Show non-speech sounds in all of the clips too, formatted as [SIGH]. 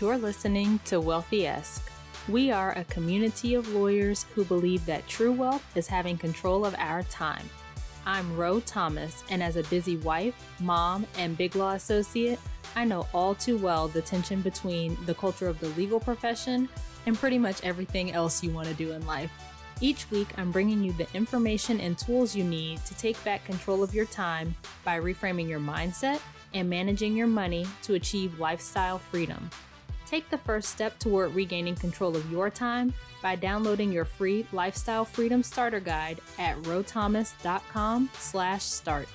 You're listening to Wealthy Esque. We are a community of lawyers who believe that true wealth is having control of our time. I'm Ro Thomas, and as a busy wife, mom, and big law associate, I know all too well the tension between the culture of the legal profession and pretty much everything else you want to do in life. Each week, I'm bringing you the information and tools you need to take back control of your time by reframing your mindset and managing your money to achieve lifestyle freedom. Take the first step toward regaining control of your time by downloading your free Lifestyle Freedom Starter Guide at rothomas.com slash start.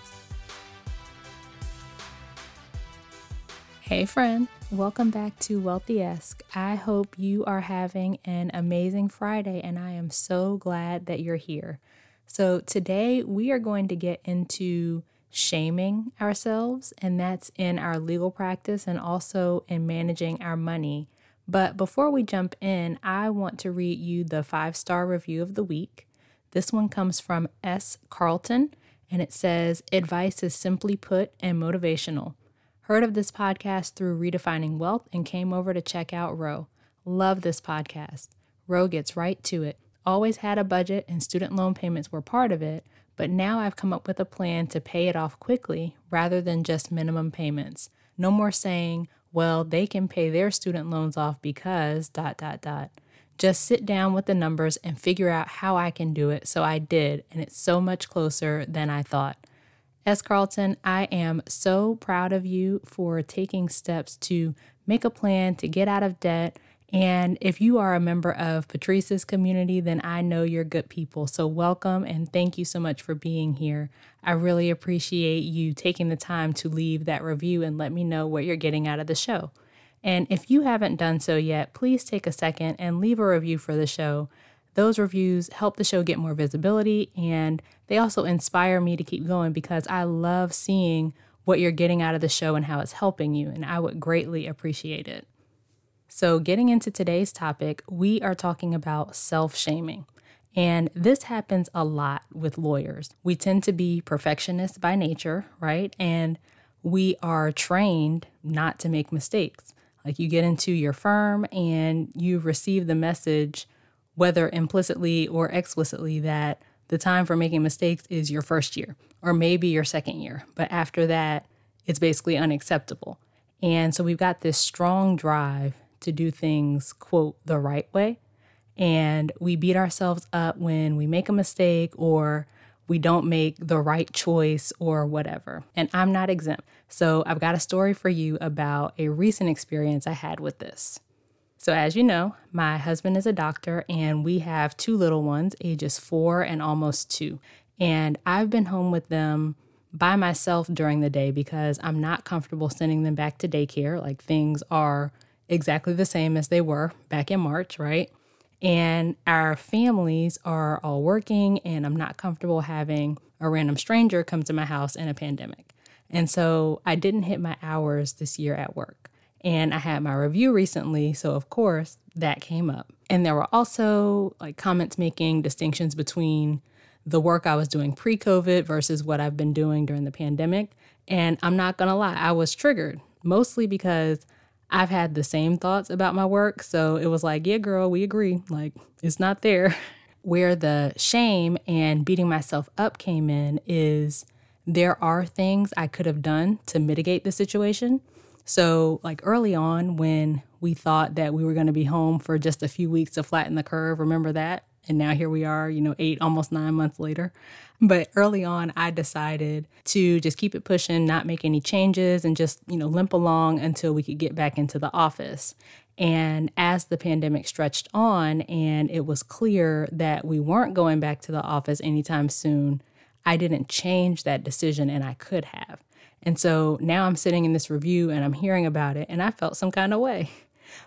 Hey friend, welcome back to Wealthy Esque. I hope you are having an amazing Friday and I am so glad that you're here. So today we are going to get into shaming ourselves, and that's in our legal practice and also in managing our money. But before we jump in, I want to read you the five star review of the week. This one comes from S. Carlton, and it says Advice is simply put and motivational. Heard of this podcast through Redefining Wealth and came over to check out Ro. Love this podcast. Ro gets right to it. Always had a budget, and student loan payments were part of it, but now I've come up with a plan to pay it off quickly rather than just minimum payments. No more saying, well, they can pay their student loans off because dot dot dot. Just sit down with the numbers and figure out how I can do it. So I did, and it's so much closer than I thought. S. Carlton, I am so proud of you for taking steps to make a plan to get out of debt and if you are a member of Patrice's community, then I know you're good people. So, welcome and thank you so much for being here. I really appreciate you taking the time to leave that review and let me know what you're getting out of the show. And if you haven't done so yet, please take a second and leave a review for the show. Those reviews help the show get more visibility and they also inspire me to keep going because I love seeing what you're getting out of the show and how it's helping you. And I would greatly appreciate it. So, getting into today's topic, we are talking about self shaming. And this happens a lot with lawyers. We tend to be perfectionists by nature, right? And we are trained not to make mistakes. Like you get into your firm and you receive the message, whether implicitly or explicitly, that the time for making mistakes is your first year or maybe your second year. But after that, it's basically unacceptable. And so we've got this strong drive to do things, quote, the right way. And we beat ourselves up when we make a mistake or we don't make the right choice or whatever. And I'm not exempt. So I've got a story for you about a recent experience I had with this. So, as you know, my husband is a doctor and we have two little ones, ages four and almost two. And I've been home with them by myself during the day because I'm not comfortable sending them back to daycare. Like things are exactly the same as they were back in March, right? And our families are all working, and I'm not comfortable having a random stranger come to my house in a pandemic. And so I didn't hit my hours this year at work. And I had my review recently, so of course that came up. And there were also like comments making distinctions between the work I was doing pre COVID versus what I've been doing during the pandemic. And I'm not gonna lie, I was triggered mostly because I've had the same thoughts about my work. So it was like, yeah, girl, we agree. Like, it's not there. [LAUGHS] Where the shame and beating myself up came in is there are things I could have done to mitigate the situation. So, like early on, when we thought that we were going to be home for just a few weeks to flatten the curve, remember that? And now here we are, you know, eight, almost nine months later. But early on, I decided to just keep it pushing, not make any changes, and just, you know, limp along until we could get back into the office. And as the pandemic stretched on and it was clear that we weren't going back to the office anytime soon, I didn't change that decision and I could have. And so now I'm sitting in this review and I'm hearing about it and I felt some kind of way. [LAUGHS]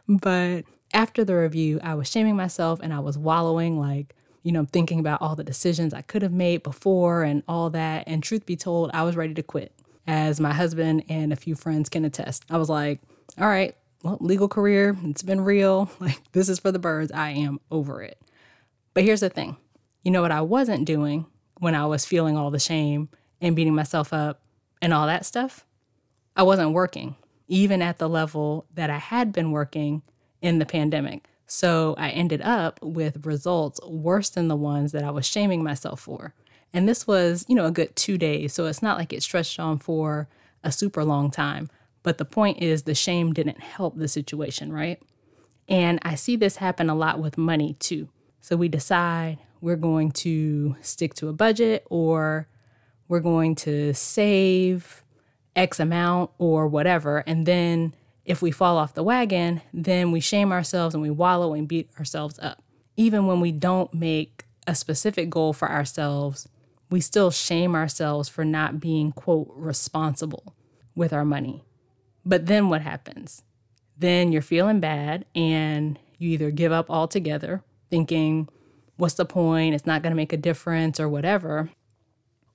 But after the review, I was shaming myself and I was wallowing, like, you know, thinking about all the decisions I could have made before and all that. And truth be told, I was ready to quit, as my husband and a few friends can attest. I was like, all right, well, legal career, it's been real. [LAUGHS] Like, this is for the birds. I am over it. But here's the thing you know what I wasn't doing when I was feeling all the shame and beating myself up and all that stuff? I wasn't working. even at the level that I had been working in the pandemic. So I ended up with results worse than the ones that I was shaming myself for. And this was, you know, a good two days. So it's not like it stretched on for a super long time. But the point is, the shame didn't help the situation, right? And I see this happen a lot with money too. So we decide we're going to stick to a budget or we're going to save X amount or whatever. And then if we fall off the wagon, then we shame ourselves and we wallow and beat ourselves up. Even when we don't make a specific goal for ourselves, we still shame ourselves for not being, quote, responsible with our money. But then what happens? Then you're feeling bad and you either give up altogether, thinking, what's the point? It's not going to make a difference or whatever.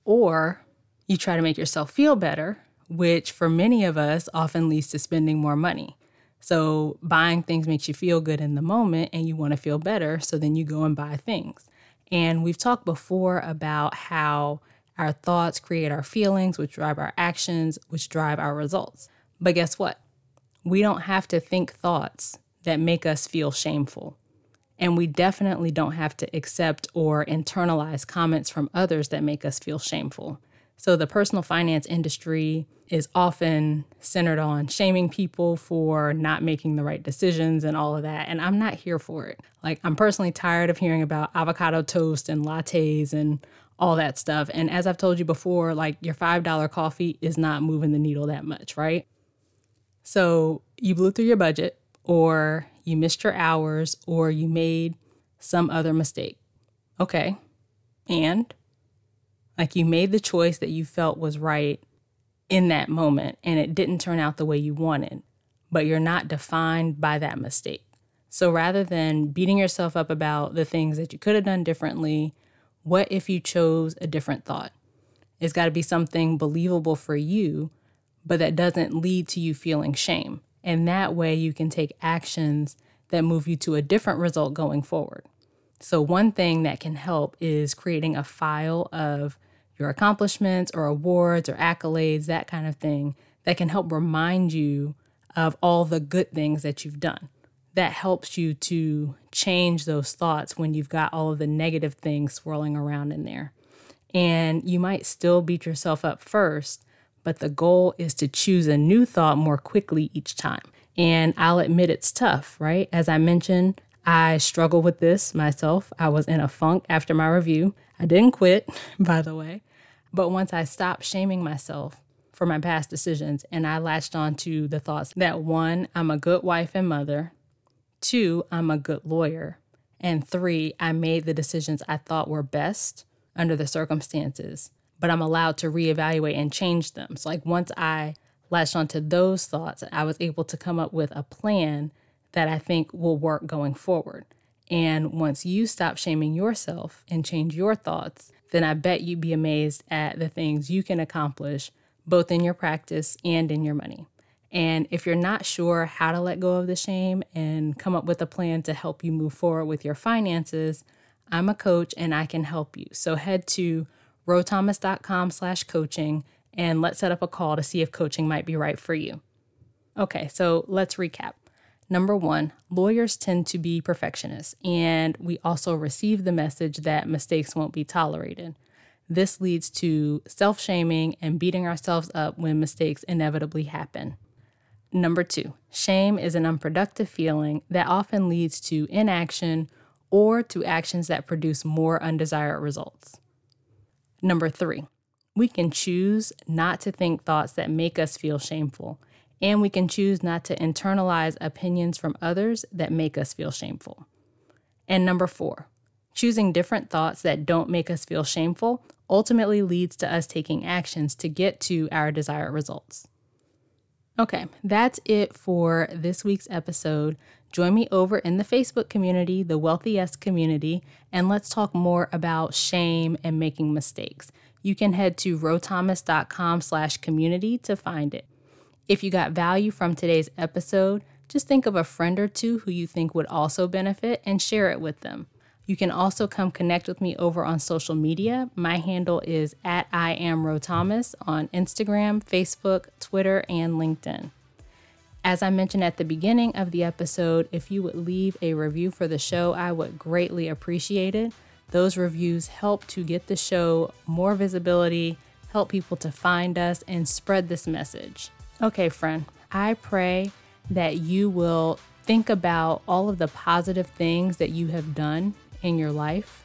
Or you try to make yourself feel better, which for many of us often leads to spending more money. So buying things makes you feel good in the moment and you want to feel better. So then you go and buy things. And we've talked before about how our thoughts create our feelings, which drive our actions, which drive our results. But guess what? We don't have to think thoughts that make us feel shameful. And we definitely don't have to accept or internalize comments from others that make us feel shameful. So, the personal finance industry is often centered on shaming people for not making the right decisions and all of that. And I'm not here for it. Like, I'm personally tired of hearing about avocado toast and lattes and all that stuff. And as I've told you before, like, your $5 coffee is not moving the needle that much, right? So you blew through your budget, or you missed your hours, or you made some other mistake. Okay. And like you made the choice that you felt was right in that moment, and it didn't turn out the way you wanted, but you're not defined by that mistake. So rather than beating yourself up about the things that you could have done differently, what if you chose a different thought? It's got to be something believable for you but that doesn't lead to you feeling shame. And that way you can take actions that move you to a different result going forward. So, one thing that can help is creating a file of your accomplishments or awards or accolades, that kind of thing, that can help remind you of all the good things that you've done. That helps you to change those thoughts when you've got all of the negative things swirling around in there. And you might still beat yourself up first, but the goal is to choose a new thought more quickly each time. And I'll admit it's tough, right? As I mentioned, I struggle with this myself. I was in a funk after my review. I didn't quit, [LAUGHS] by the way. But once I stopped shaming myself for my past decisions and I latched on to the thoughts that one, I'm a good wife and mother, two, I'm a good lawyer, and three, I made the decisions I thought were best under the circumstances but I'm allowed to reevaluate and change them. So, like, once I latched onto those thoughts, I was able to come up with a plan that I think will work going forward. And once you stop shaming yourself and change your thoughts, then I bet you'd be amazed at the things you can accomplish both in your practice and in your money. And if you're not sure how to let go of the shame and come up with a plan to help you move forward with your finances, I'm a coach and I can help you. So head to rothomas.com slash coaching, and let's set up a call to see if coaching might be right for you. Okay, so let's recap. Number one, lawyers tend to be perfectionists, and we also receive the message that mistakes won't be tolerated. This leads to self shaming and beating ourselves up when mistakes inevitably happen. Number two, shame is an unproductive feeling that often leads to inaction or to actions that produce more undesired results. Number three, we can choose not to think thoughts that make us feel shameful, and we can choose not to internalize opinions from others that make us feel shameful. And number four, choosing different thoughts that don't make us feel shameful ultimately leads to us taking actions to get to our desired results. Okay, that's it for this week's episode. Join me over in the Facebook community, the Wealthy Esque community, and let's talk more about shame and making mistakes. You can head to rothomas.com slash community to find it. If you got value from today's episode, just think of a friend or two who you think would also benefit and share it with them. You can also come connect with me over on social media. My handle is at I am Ro Thomas on Instagram, Facebook, Twitter, and LinkedIn. As I mentioned at the beginning of the episode, if you would leave a review for the show, I would greatly appreciate it. Those reviews help to get the show more visibility, help people to find us, and spread this message. Okay, friend, I pray that you will think about all of the positive things that you have done in your life.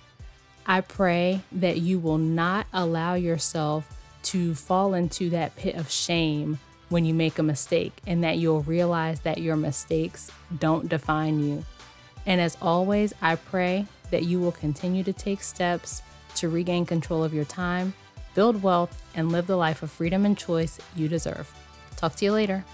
I pray that you will not allow yourself to fall into that pit of shame when you make a mistake and that you'll realize that your mistakes don't define you. And as always, I pray that you will continue to take steps to regain control of your time, build wealth, and live the life of freedom and choice you deserve. Talk to you later.